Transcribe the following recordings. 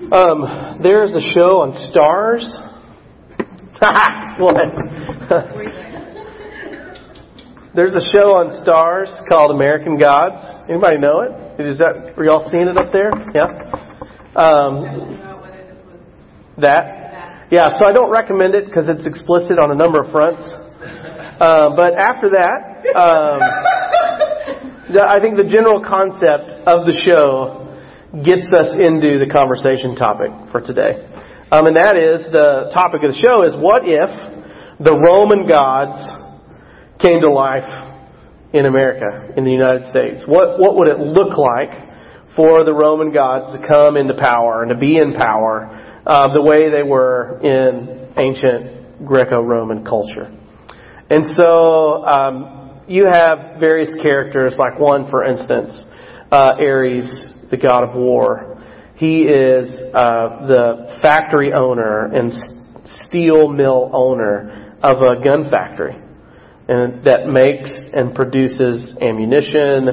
Um, there's a show on Starz. what? there's a show on Starz called American Gods. Anybody know it? Is that are y'all seeing it up there? Yeah. Um, that. Yeah. So I don't recommend it because it's explicit on a number of fronts. Uh, but after that, um, I think the general concept of the show gets us into the conversation topic for today. Um, and that is the topic of the show is what if the Roman gods came to life in America, in the United States? What, what would it look like for the Roman gods to come into power and to be in power uh, the way they were in ancient Greco-Roman culture? And so um, you have various characters, like one, for instance, uh, Ares, the god of war. He is uh, the factory owner and steel mill owner of a gun factory and that makes and produces ammunition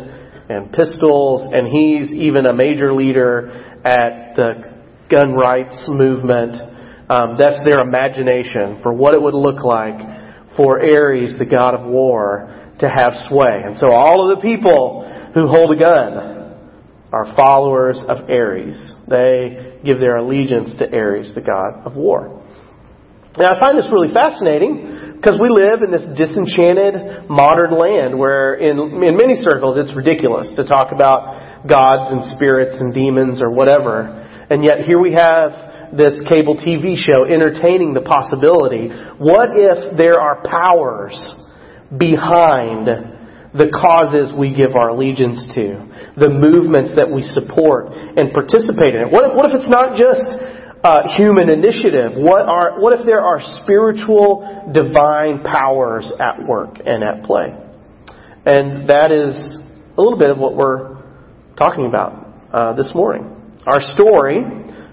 and pistols, and he's even a major leader at the gun rights movement. Um, that's their imagination for what it would look like for Ares, the god of war, to have sway. And so all of the people who hold a gun are followers of Ares. They give their allegiance to Ares, the god of war. Now I find this really fascinating because we live in this disenchanted modern land where in, in many circles it's ridiculous to talk about gods and spirits and demons or whatever. And yet here we have this cable TV show entertaining the possibility. What if there are powers behind the causes we give our allegiance to, the movements that we support and participate in? What if, what if it's not just uh, human initiative? What are what if there are spiritual divine powers at work and at play? And that is a little bit of what we're talking about uh, this morning. Our story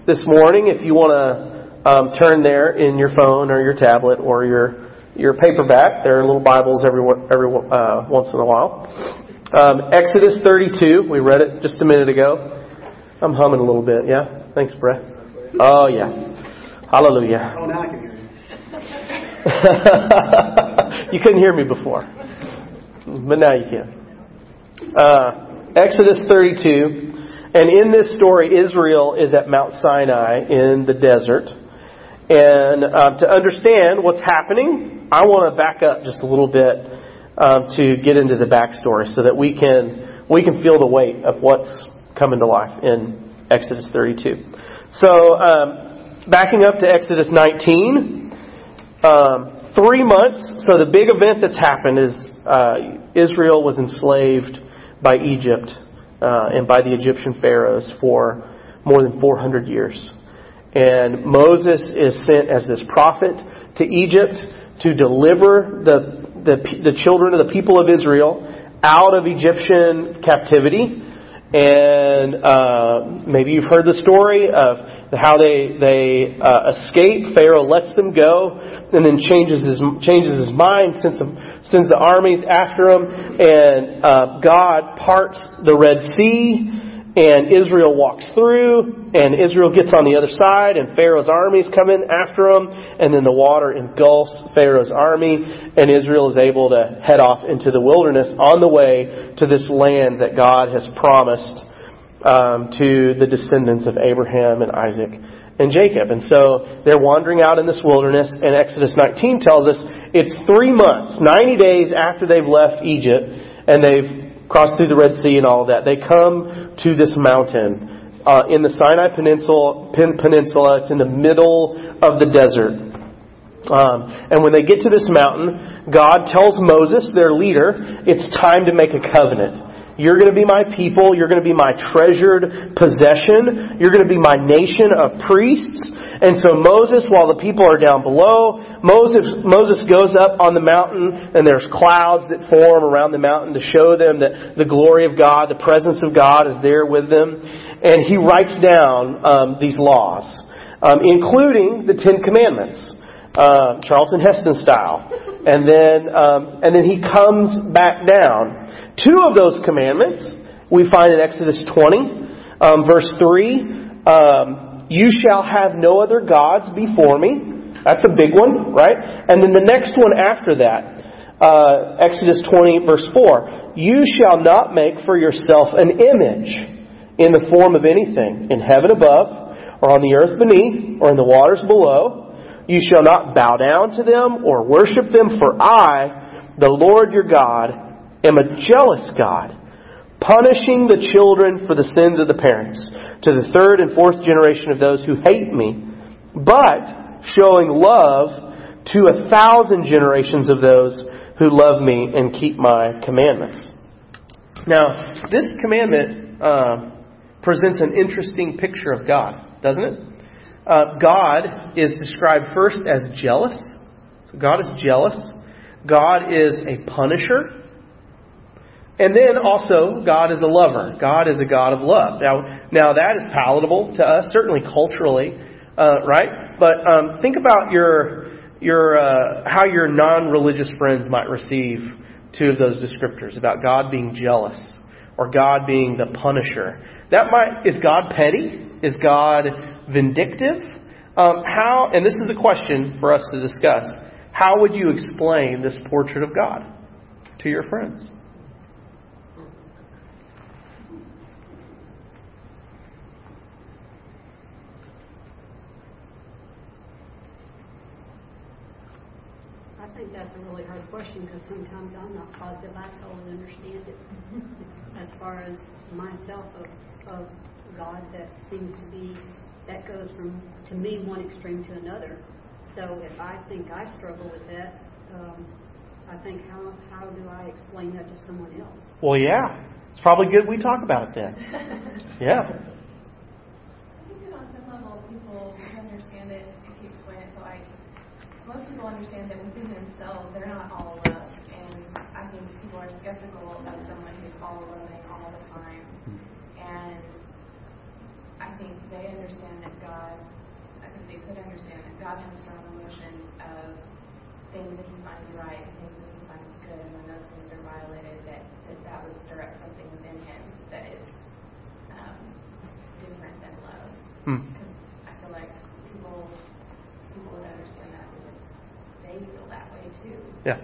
this morning, if you want to um, turn there in your phone or your tablet or your your paperback, there are little Bibles every every uh, once in a while. Um, Exodus 32, we read it just a minute ago. I'm humming a little bit, yeah. Thanks, Brett. Oh yeah, Hallelujah. Oh, now I can hear you. you couldn't hear me before, but now you can. Uh, Exodus 32. And in this story, Israel is at Mount Sinai in the desert. And um, to understand what's happening, I want to back up just a little bit um, to get into the backstory so that we can we can feel the weight of what's coming to life in Exodus 32. So, um, backing up to Exodus 19, um, three months. So the big event that's happened is uh, Israel was enslaved by Egypt uh, and by the Egyptian pharaohs for more than 400 years. And Moses is sent as this prophet to Egypt to deliver the, the, the children of the people of Israel out of Egyptian captivity. And uh, maybe you've heard the story of how they they uh, escape. Pharaoh lets them go, and then changes his changes his mind, sends some, sends the armies after them, and uh, God parts the Red Sea and Israel walks through, and Israel gets on the other side, and Pharaoh's armies come in after them, and then the water engulfs Pharaoh's army, and Israel is able to head off into the wilderness on the way to this land that God has promised um, to the descendants of Abraham and Isaac and Jacob. And so they're wandering out in this wilderness, and Exodus 19 tells us it's three months, 90 days after they've left Egypt, and they've crossed through the Red Sea and all that. They come to this mountain uh, in the Sinai Peninsula, Peninsula. It's in the middle of the desert. Um, and when they get to this mountain, God tells Moses, their leader, it's time to make a covenant. You're going to be my people. You're going to be my treasured possession. You're going to be my nation of priests. And so Moses, while the people are down below, Moses, Moses goes up on the mountain and there's clouds that form around the mountain to show them that the glory of God, the presence of God is there with them. And he writes down um, these laws, um, including the Ten Commandments, uh, Charlton Heston style. And then, um, and then he comes back down. Two of those commandments we find in Exodus 20, um, verse 3. Um, you shall have no other gods before me. That's a big one, right? And then the next one after that, uh, Exodus 20, verse 4. You shall not make for yourself an image in the form of anything in heaven above, or on the earth beneath, or in the waters below. You shall not bow down to them or worship them, for I, the Lord your God, am a jealous God, punishing the children for the sins of the parents, to the third and fourth generation of those who hate me, but showing love to a thousand generations of those who love me and keep my commandments. Now, this commandment uh, presents an interesting picture of God, doesn't it? Uh, God is described first as jealous. So God is jealous. God is a punisher. And then also, God is a lover. God is a God of love. Now, now that is palatable to us, certainly culturally, uh, right? But um, think about your your uh, how your non-religious friends might receive two of those descriptors about God being jealous or God being the punisher. That might is God petty? Is God vindictive? Um, how? And this is a question for us to discuss. How would you explain this portrait of God to your friends? think that's a really hard question because sometimes I'm not positive I totally understand it. as far as myself of, of God, that seems to be that goes from to me one extreme to another. So if I think I struggle with that, um, I think how how do I explain that to someone else? Well, yeah, it's probably good we talk about it then. yeah. Most people understand that within themselves they're not all love, and I think people are skeptical of someone who's all loving all the time. And I think they understand that God, I think they could understand that God has a strong emotion of things that He finds right and things that He finds good, and when those things are violated, that that, that would stir up something within Him that is um, different than love. Hmm. I feel like people people would understand they feel that way too. Yeah.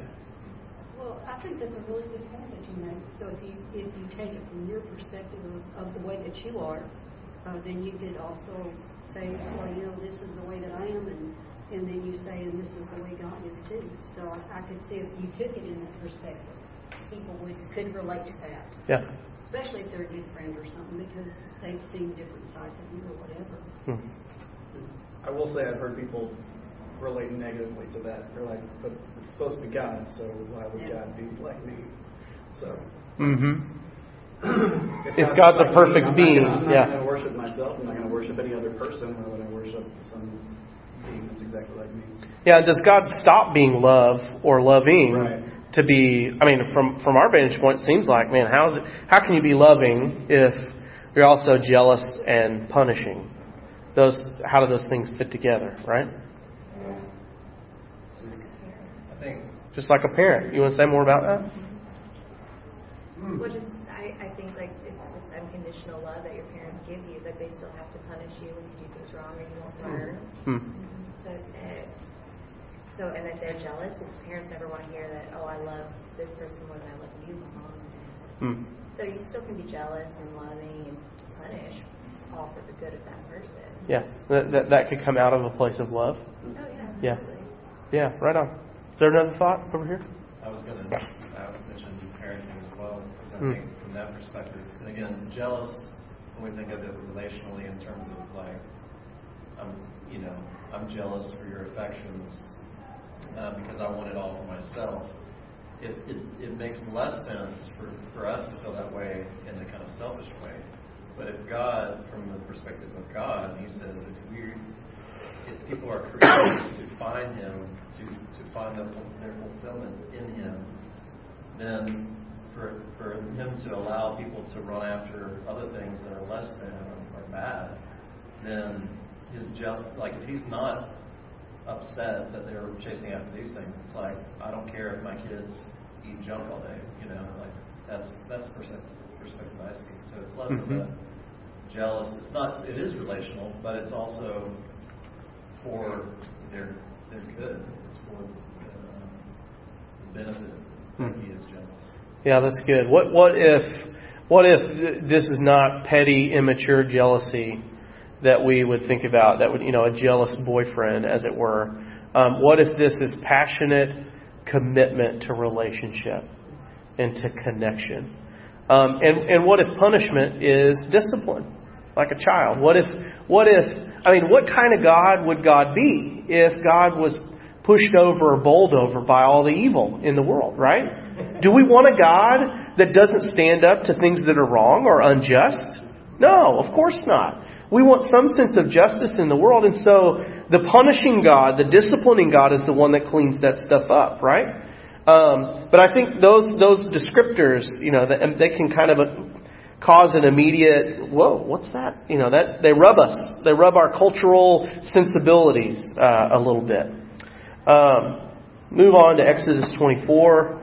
Well, I think that's a really good point that you make. So if you if you take it from your perspective of, of the way that you are, uh, then you could also say, well, you know, this is the way that I am, and and then you say, and this is the way God is too. So I, I could see if you took it in that perspective, people would could relate to that. Yeah. Especially if they're a good friend or something, because they've seen different sides of you or whatever. Hmm. I will say I've heard people relate negatively to that. They're like, but it's supposed to be God, so why would. God be like me? So. Mm-hmm. if, if God's a perfect me, being, I'm not yeah. going to worship myself. I'm not going to worship any other person. Why would I worship some being that's exactly like me? Yeah. Does God stop being love or loving? Right. To be, I mean, from from our vantage point, it seems like, man, how is it? How can you be loving if you're also jealous and punishing? Those, how do those things fit together, right? Just like a parent. You want to say more about that? Hmm. Well, just I, I think like it's this unconditional love that your parents give you, but they still have to punish you when you do things wrong or you won't learn. Hmm. So, uh, so and that they're jealous. If parents never want to hear that, oh, I love this person more than I love you, mom. Hmm. So you still can be jealous and loving and punish, all for the good of that person. Yeah, that that, that could come out of a place of love. Oh yeah, absolutely. Yeah, yeah, right on there another thought over here? I was going to uh, mention parenting as well, because I mm. think from that perspective, and again, jealous, when we think of it relationally in terms of like, I'm, you know, I'm jealous for your affections uh, because I want it all for myself. It, it, it makes less sense for, for us to feel that way in the kind of selfish way. But if God, from the perspective of God, He says, if we if people are created to find Him, to, to find their, their fulfillment in Him, then for, for Him to allow people to run after other things that are less than or, or bad, then His jealous, like if He's not upset that they're chasing after these things, it's like I don't care if my kids eat junk all day, you know, like that's that's the perspective I see. So it's less mm-hmm. of a jealous. It's not. It is relational, but it's also for their their good. It's for uh, the benefit Hmm. he is jealous. Yeah, that's good. What what if what if this is not petty, immature jealousy that we would think about? That would you know a jealous boyfriend, as it were. Um, what if this is passionate commitment to relationship and to connection? Um, and and what if punishment is discipline, like a child? What if what if I mean, what kind of God would God be if God was pushed over or bowled over by all the evil in the world, right? Do we want a God that doesn't stand up to things that are wrong or unjust? No, of course not. We want some sense of justice in the world, and so the punishing God, the disciplining God, is the one that cleans that stuff up, right? Um, but I think those those descriptors, you know, that, they can kind of cause an immediate whoa what's that? You know that they rub us. They rub our cultural sensibilities uh, a little bit. Um, move on to exodus 24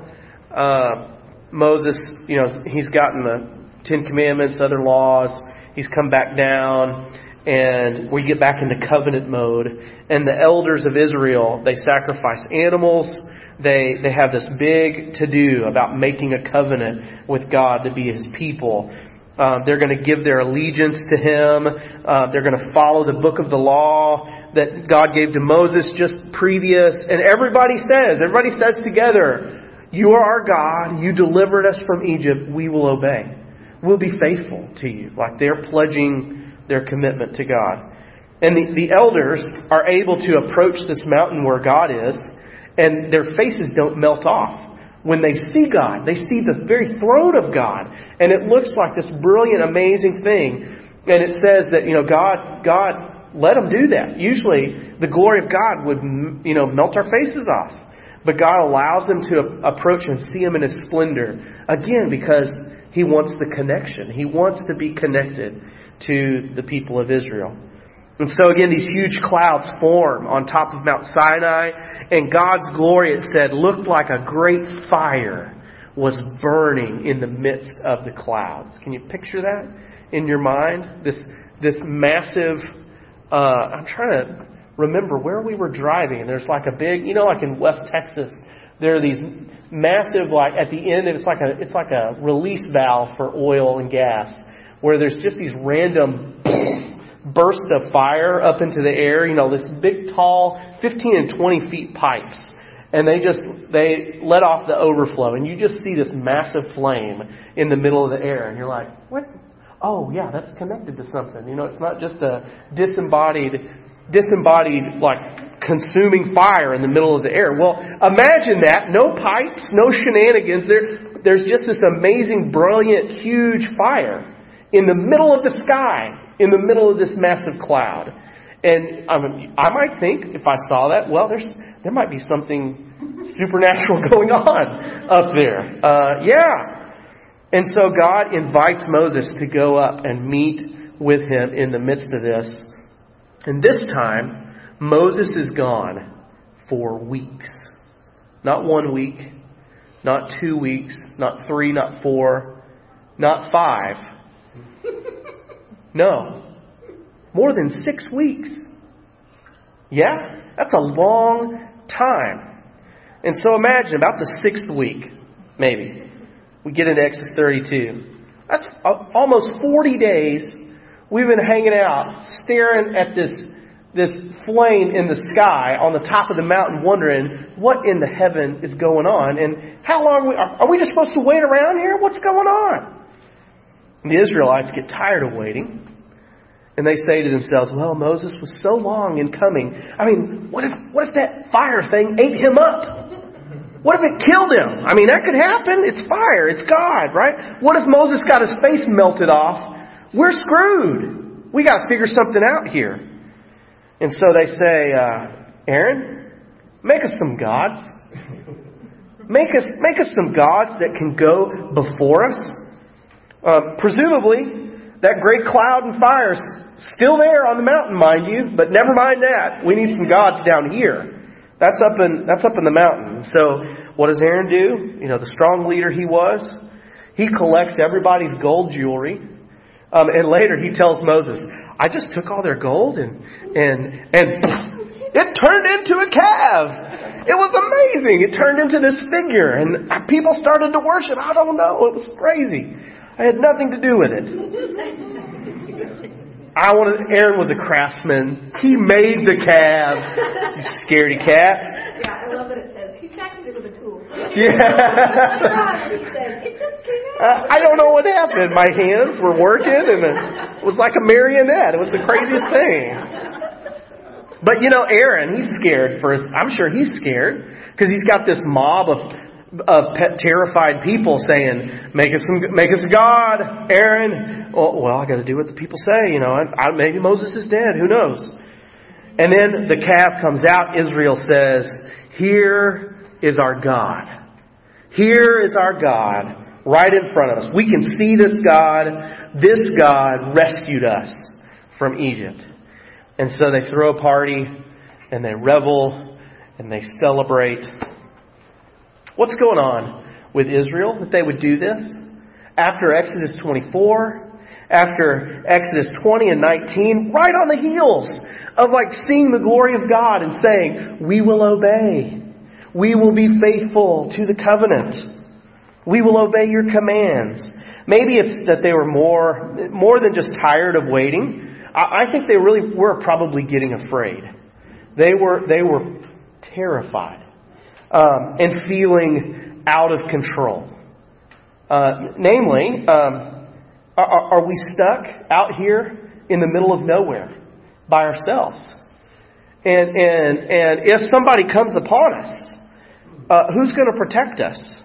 uh, moses you know he's gotten the ten commandments other laws. He's come back down and we get back into covenant mode. And the elders of israel they sacrifice animals they they have this big to do about making a covenant with god to be his people um, they're going to give their allegiance to Him. Uh, they're going to follow the book of the law that God gave to Moses just previous. And everybody says, everybody says together, You are our God. You delivered us from Egypt. We will obey. We'll be faithful to you. Like they're pledging their commitment to God. And the, the elders are able to approach this mountain where God is, and their faces don't melt off when they see God. They see the very throne of God. And it looks like this brilliant, amazing thing. And it says that, you know, God, God let them do that. Usually the glory of God would, you know, melt our faces off. But God allows them to approach and see Him in His splendor. Again, because He wants the connection. He wants to be connected to the people of Israel. And so again, these huge clouds form on top of Mount Sinai, and God's glory, it said, looked like a great fire was burning in the midst of the clouds. Can you picture that in your mind? This, this massive, uh, I'm trying to remember where we were driving, and there's like a big, you know, like in West Texas, there are these massive, like at the end, it's like a, it's like a release valve for oil and gas, where there's just these random bursts of fire up into the air, you know, this big, tall, 15 and 20 feet pipes. And they just, they let off the overflow. And you just see this massive flame in the middle of the air. And you're like, what? Oh, yeah, that's connected to something. You know, it's not just a disembodied, disembodied, like, consuming fire in the middle of the air. Well, imagine that. No pipes, no shenanigans. There, there's just this amazing, brilliant, huge fire in the middle of the sky in the middle of this massive cloud. And I, might think, if I saw that, well, there's there might be something supernatural going on up there. Uh, yeah. And so God invites Moses to go up and meet with him in the midst of this. And this time, Moses is gone for weeks. Not one week, not two weeks, not three, not four, not five. No. More than six weeks. Yeah? That's a long time. And so imagine about the sixth week, maybe, we get into Exodus 32. That's almost 40 days we've been hanging out, staring at this, this flame in the sky on the top of the mountain, wondering what in the heaven is going on and how long we, are, are we just supposed to wait around here? What's going on? The Israelites get tired of waiting. And they say to themselves, well, Moses was so long in coming. I mean, what if, what if that fire thing ate him up? What if it killed him? I mean, that could happen. It's fire. It's God, right? What if Moses got his face melted off? We're screwed. We got to figure something out here. And so they say, uh, Aaron, make us some gods. Make us, make us some gods that can go before us. Uh, presumably, that great cloud and fire is still there on the mountain, mind you, but never mind that. We need some gods down here. That's up in that's up in the mountain. So what does Aaron do? You know, the strong leader he was, he collects everybody's gold jewelry. Um, and later he tells Moses, I just took all their gold and, and, and it turned into a calf. It was amazing. It turned into this figure and people started to worship. I don't know. It was crazy. I had nothing to do with it. I wanted, Aaron was a craftsman. He made the calf. You scaredy cat. Yeah, I love that it says he it with a tool. Yeah. he said, it just came Uh, out. I don't know what happened. My hands were working and it was like a marionette. It was the craziest thing. But you know, Aaron, he's scared for his, I'm sure he's scared because he's got this mob of, of terrified people saying, make us some, make us a God, Aaron. Well, well I gotta do what the people say, you know, I, I, maybe Moses is dead, who knows? And then the calf comes out, Israel says, here is our God. Here is our God right in front of us. We can see this God. This God rescued us from Egypt. And so they throw a party and they revel and they celebrate. What's going on with Israel that they would do this? After Exodus 24, after Exodus 20 and 19, right on the heels of like seeing the glory of God and saying, we will obey. We will be faithful to the covenant. We will obey your commands. Maybe it's that they were more, more than just tired of waiting. I, I think they really were probably getting afraid. They were, they were terrified um, and feeling out of control. Uh, namely, um, are, are we stuck out here in the middle of nowhere by ourselves? And and and if somebody comes upon us, uh, who's going to protect us?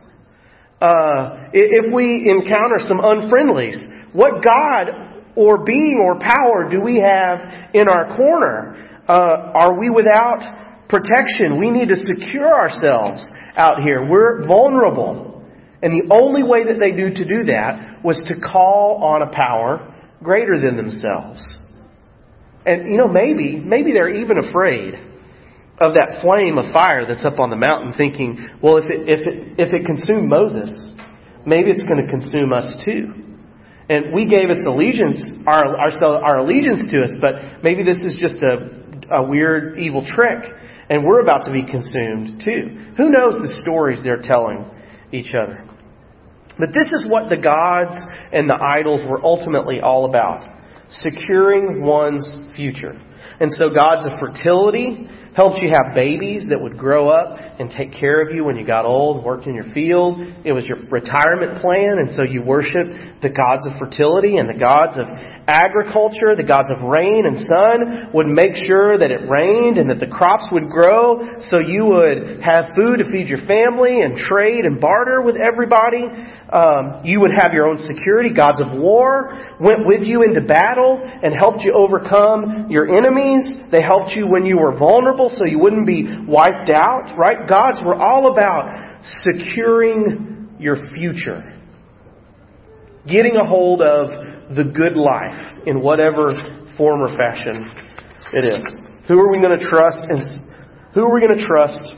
Uh, if we encounter some unfriendlies, what God or being or power do we have in our corner? Uh, are we without protection? We need to secure ourselves out here. We're vulnerable. And the only way that they do to do that was to call on a power greater than themselves. And you know, maybe, maybe they're even afraid of that flame of fire that's up on the mountain thinking, well, if it, if it, if it consumed Moses, maybe it's going to consume us too. And we gave its allegiance, our, our, our allegiance to us, but maybe this is just a, a weird evil trick and we're about to be consumed too. Who knows the stories they're telling each other? But this is what the gods and the idols were ultimately all about. Securing one's future. And so gods of fertility helped you have babies that would grow up and take care of you when you got old, worked in your field. It was your retirement plan, and so you worshiped the gods of fertility and the gods of agriculture, the gods of rain and sun would make sure that it rained and that the crops would grow so you would have food to feed your family and trade and barter with everybody. Um, you would have your own security. Gods of war went with you into battle and helped you overcome your enemies. They helped you when you were vulnerable so you wouldn't be wiped out, right? Gods were all about securing your future. Getting a hold of the good life in whatever form or fashion it is. Who are we going to trust and who are we going to trust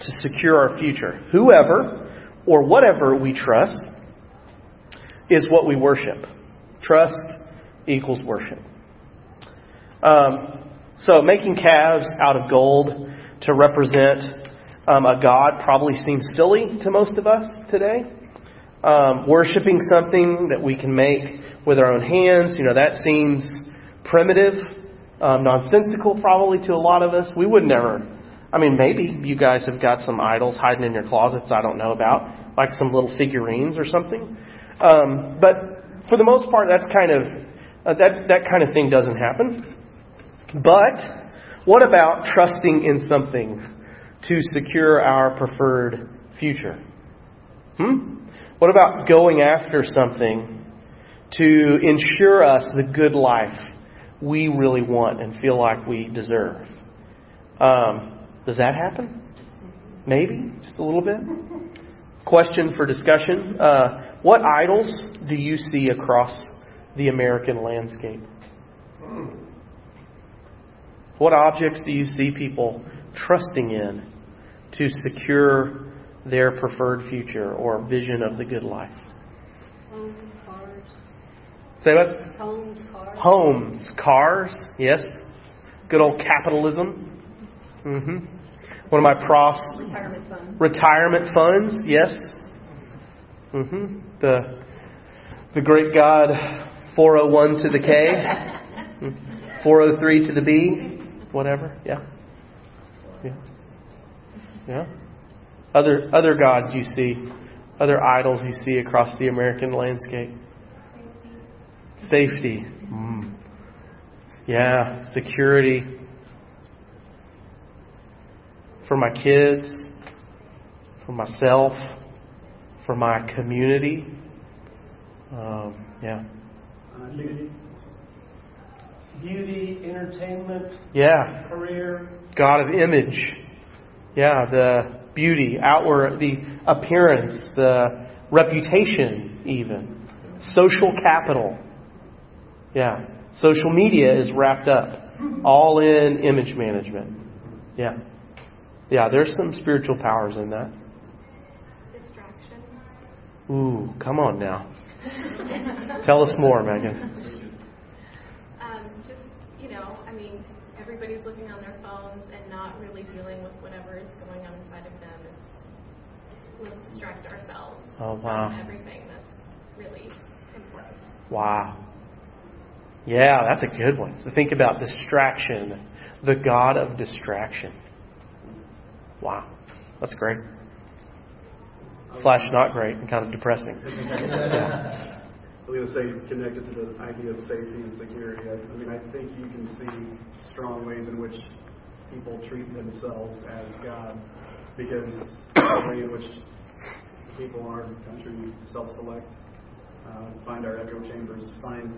to secure our future? Whoever or whatever we trust is what we worship. Trust equals worship. Um, so making calves out of gold to represent um, a god probably seems silly to most of us today. Um, worshiping something that we can make with our own hands, you know, that seems primitive, um, nonsensical probably to a lot of us. We would never. I mean, maybe you guys have got some idols hiding in your closets I don't know about, like some little figurines or something. Um, but for the most part, that's kind of uh, that that kind of thing doesn't happen. But what about trusting in something to secure our preferred future? Hmm? What about going after something to ensure us the good life we really want and feel like we deserve? Um, does that happen? Maybe, just a little bit. Question for discussion. Uh, what idols do you see across the American landscape? What objects do you see people trusting in to secure their preferred future or vision of the good life? Phones, cars. Say what? Homes, cars. Homes, cars, yes. Good old capitalism. Mm-hmm. One of my profs, Retirement fund. retirement funds, yes. Mm-hmm. The the great God, 401 to the K, 403 to the B, whatever. Yeah, yeah, yeah. Other other gods you see, other idols you see across the American landscape. Safety. Mm. Yeah, security. For my kids, for myself, for my community. Um, yeah. Beauty. Beauty, entertainment, Yeah. career. God of image. Yeah, the beauty, outward, the appearance, the reputation, even. Social capital. Yeah. Social media is wrapped up all in image management. Yeah. Yeah, there's some spiritual powers in that. Distraction. Ooh, come on now. Tell us more, Megan. Um, just, you know, I mean, everybody's looking on their phones and not really dealing with whatever is going on inside of them. It's, let's distract ourselves Oh, wow. from everything that's really important. Wow. Yeah, that's a good one. So think about distraction, the God of distraction. Wow. That's great. Slash not great and kind of depressing. I was going to say, connected to the idea of safety and security, I, I mean, I think you can see strong ways in which people treat themselves as God because the way in which people in our country self-select, uh, find our echo chambers, find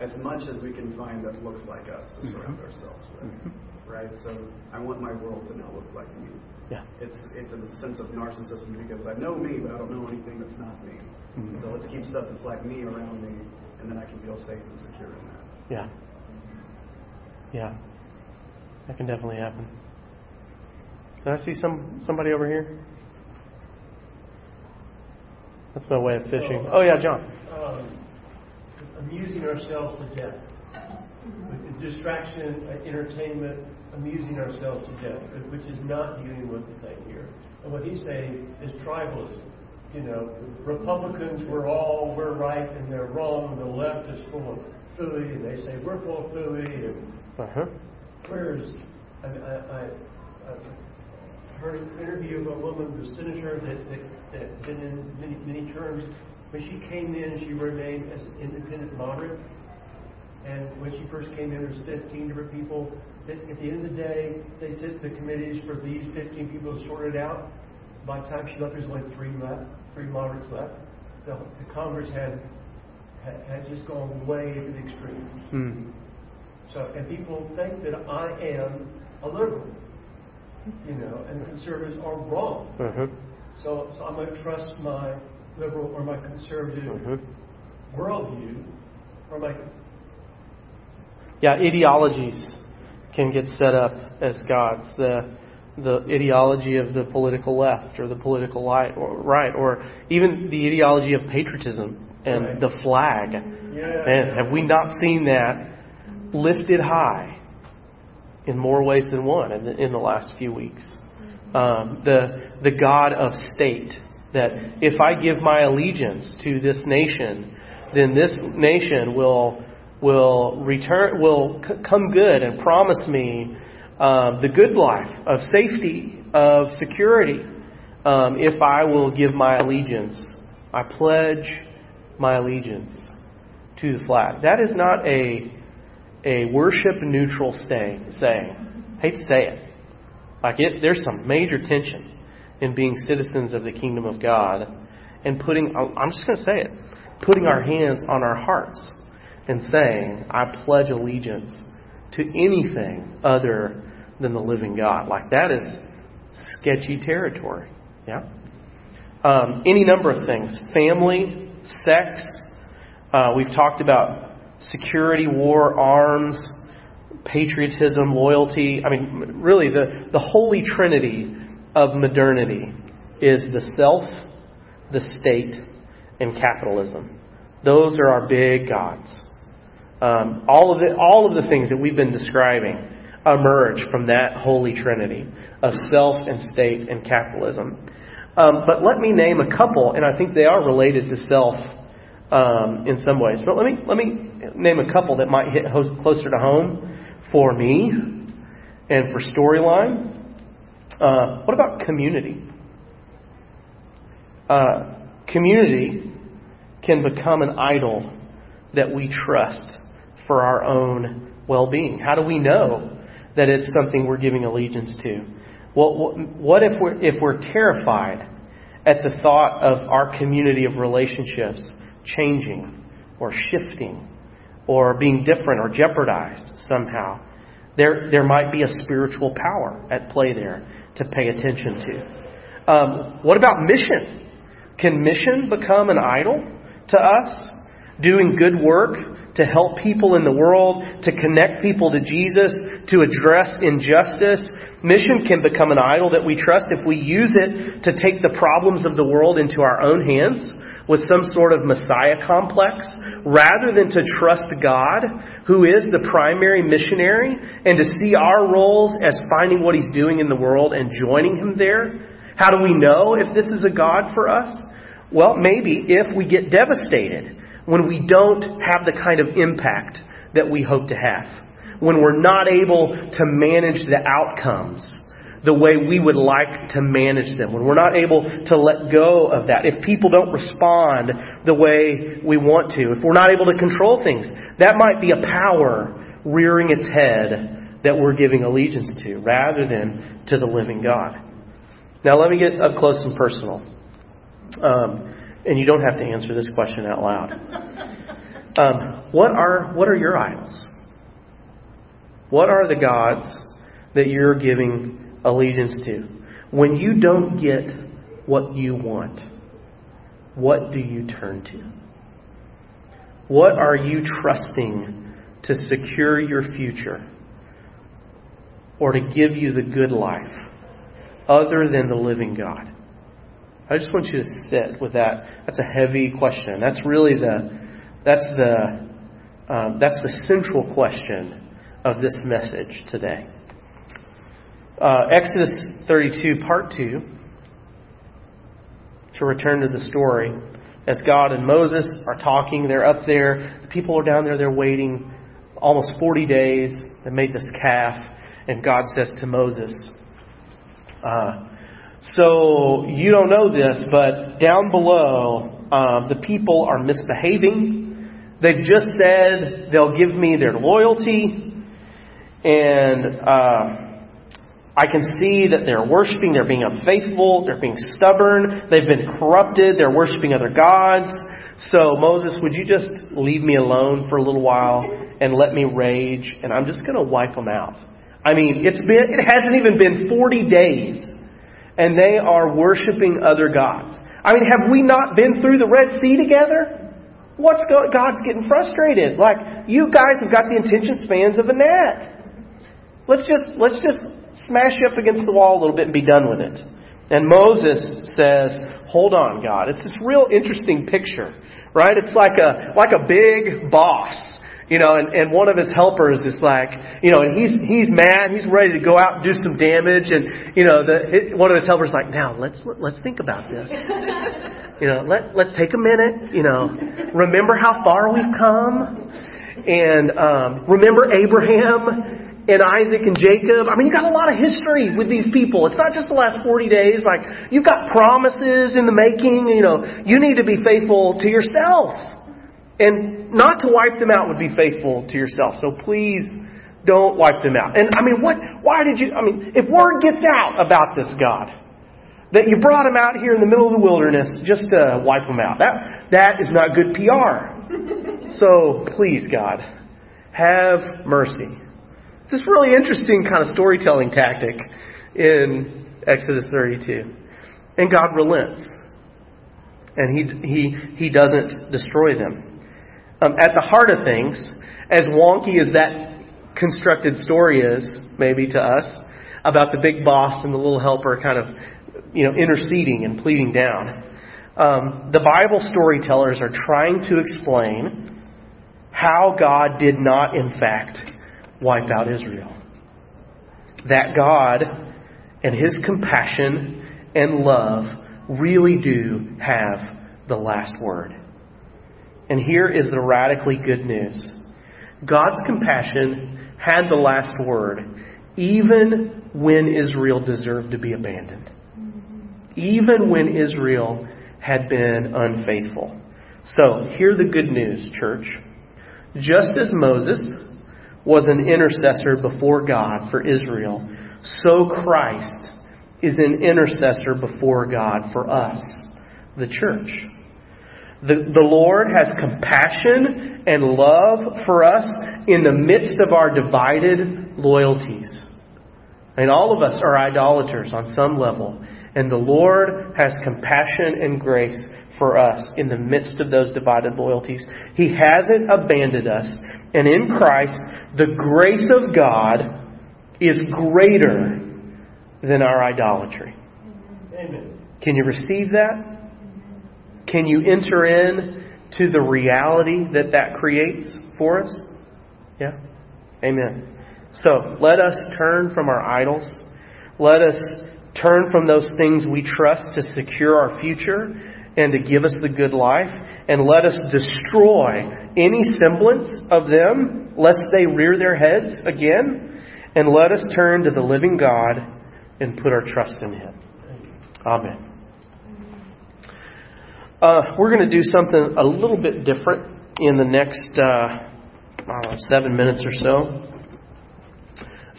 as much as we can find that looks like us to surround mm-hmm. ourselves with, mm-hmm. right? So I want my world to now look like me. Yeah. It's it's a sense of narcissism because I know me, but I don't know anything that's not me. Mm-hmm. So let's keep stuff that's like me around me, and then I can feel safe and secure in that. Yeah. Yeah. That can definitely happen. Did I see some somebody over here? That's my way of fishing. So, Oh yeah, John. Um, amusing ourselves to death. With distraction, uh, entertainment, amusing ourselves to death, which is not dealing with the thing here. And what he's saying is tribalism. You know, Republicans were all we're right and they're wrong, and the left is full of fooey, and they say we're full of fooey, and Uh huh. Whereas, I, I, I, I heard an interview of a woman, the senator that, that, that been in many, many terms. When she came in, she remained as an independent moderate. And when she first came in, there was 15 different people. That at the end of the day, they said the committees for these 15 people to sort it out. By the time she left, there's only three left, three moderates left. The, the Congress had, had had just gone way to the extremes. Hmm. So, and people think that I am a liberal, you know, and conservatives are wrong. Huh. So, so I'm going to trust my liberal or my conservative Uh-huh. worldview or my Yeah, ideologies can get set up as gods. The the ideology of the political left or the political light or right, or even the ideology of patriotism and Right. the flag. yeah. And have we not seen that lifted high in more ways than one in the, in the last few weeks? Um, the the God of state. That if I give my allegiance to this nation, then this nation will will return will c- come good and promise me um, the good life of safety of security um, if I will give my allegiance. I pledge my allegiance to the flag. That is not a a worship neutral stay, saying. Hate to say it. Like it, there's some major tension in being citizens of the kingdom of God and putting. I'm just going to say it. Putting our hands on our hearts and saying, "I pledge allegiance to anything other than the living God." Like that is sketchy territory. Yeah. Um, any number of things: family, sex. Uh, we've talked about security, war, arms, patriotism, loyalty. I mean, really, the, the holy trinity of modernity is the self, the state, and capitalism. Those are our big gods. Um, all of the all of the things that we've been describing emerge from that holy trinity of self and state and capitalism. Um, but let me name a couple, and I think they are related to self um, in some ways. But let me let me name a couple that might hit closer to home for me and for storyline. Uh, what about community? Uh, community can become an idol that we trust for our own well-being. How do we know that it's something we're giving allegiance to? What, what if we're if we're terrified at the thought of our community of relationships changing or shifting or being different or jeopardized somehow? There, there might be a spiritual power at play there to pay attention to. Um, what about mission? Can mission become an idol to us? Doing good work to help people in the world, to connect people to Jesus, to address injustice. Mission can become an idol that we trust if we use it to take the problems of the world into our own hands with some sort of Messiah complex, rather than to trust God, who is the primary missionary, and to see our roles as finding what He's doing in the world and joining Him there. How do we know if this is a God for us? Well, maybe if we get devastated when we don't have the kind of impact that we hope to have, when we're not able to manage the outcomes the way we would like to manage them, when we're not able to let go of that, if people don't respond the way we want to, if we're not able to control things, that might be a power rearing its head that we're giving allegiance to rather than to the living God. Now, let me get up close and personal. Um, and you don't have to answer this question out loud. Um, what are what are your idols? What are the gods that you're giving allegiance to? When you don't get what you want, what do you turn to? What are you trusting to secure your future or to give you the good life other than the living God? I just want you to sit with that. That's a heavy question. That's really the that's the um, that's the central question of this message today. Uh, Exodus 32, part 2, to return to the story, as God and Moses are talking, they're up there, the people are down there, they're waiting almost 40 days. They made this calf, and God says to Moses, uh, So you don't know this, but down below, uh, the people are misbehaving. They've just said they'll give me their loyalty, and uh, I can see that they're worshiping, they're being unfaithful, they're being stubborn, they've been corrupted, they're worshiping other gods. So, Moses, would you just leave me alone for a little while and let me rage, and I'm just going to wipe them out? I mean, it's been, it hasn't even been 40 days, and they are worshiping other gods. I mean, have we not been through the Red Sea together? What's God's getting frustrated. Like, you guys have got the attention spans of a gnat. Let's just, let's just smash you up against the wall a little bit and be done with it. And Moses says, hold on, God. It's this real interesting picture, right? It's like a, like a big boss. You know, and, and one of his helpers is like, you know, and he's he's mad. He's ready to go out and do some damage. And you know, the one of his helpers is like, now let's let's think about this. You know, let let's take a minute. You know, remember how far we've come, and um, remember Abraham and Isaac and Jacob. I mean, you got a lot of history with these people. It's not just the last 40 days. Like, you've got promises in the making. You know, you need to be faithful to yourself. And not to wipe them out would be faithful to yourself. So please don't wipe them out. And I mean, what, why did you, I mean, if word gets out about this God, that you brought him out here in the middle of the wilderness just to wipe them out, that, that is not good PR. So please, God, have mercy. It's this really interesting kind of storytelling tactic in Exodus 32. And God relents. And He, he, he doesn't destroy them. Um, at the heart of things, as wonky as that constructed story is, maybe to us, about the big boss and the little helper kind of, you know, interceding and pleading down, um, the Bible storytellers are trying to explain how God did not, in fact, wipe out Israel. That God and His compassion and love really do have the last word. And here is the radically good news God's compassion had the last word, even when Israel deserved to be abandoned. Even when Israel had been unfaithful. So, hear the good news, church. Just as Moses was an intercessor before God for Israel, so Christ is an intercessor before God for us, the church. The, the Lord has compassion and love for us in the midst of our divided loyalties. And all of us are idolaters on some level. And the Lord has compassion and grace for us in the midst of those divided loyalties. He hasn't abandoned us. And in Christ, the grace of God is greater than our idolatry. Amen. Can you receive that? Can you enter in to the reality that that creates for us? Yeah? Amen. So, let us turn from our idols. Let us turn from those things we trust to secure our future and to give us the good life. And let us destroy any semblance of them, lest they rear their heads again. And let us turn to the living God and put our trust in Him. Amen. Uh, we're going to do something a little bit different in the next, uh, I know, seven minutes or so.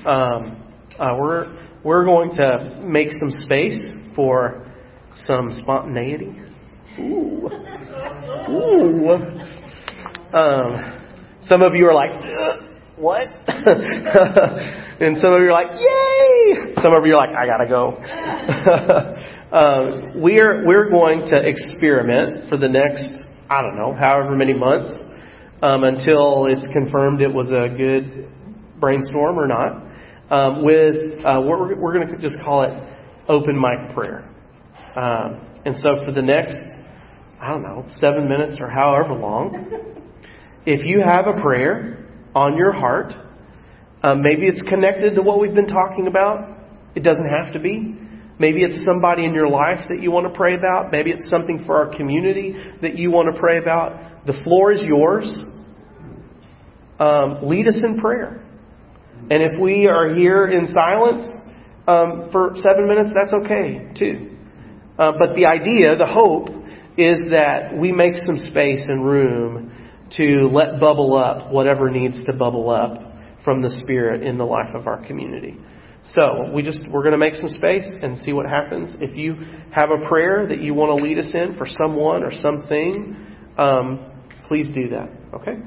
Um, uh, we're we're going to make some space for some spontaneity. Ooh, ooh. Um, some of you are like, what? and some of you are like, yay! Some of you are like, I gotta go. Uh, we're we're going to experiment for the next I don't know however many months um, until it's confirmed it was a good brainstorm or not. Um, with uh, we're we're going to just call it open mic prayer. Um, and so for the next I don't know seven minutes or however long, if you have a prayer on your heart, um, maybe it's connected to what we've been talking about. It doesn't have to be. Maybe it's somebody in your life that you want to pray about. Maybe it's something for our community that you want to pray about. The floor is yours. Um, lead us in prayer. And if we are here in silence um, for seven minutes, that's okay too. Uh, but the idea, the hope, is that we make some space and room to let bubble up whatever needs to bubble up from the Spirit in the life of our community. So we just we're going to make some space and see what happens. If you have a prayer that you want to lead us in for someone or something, um, please do that. Okay.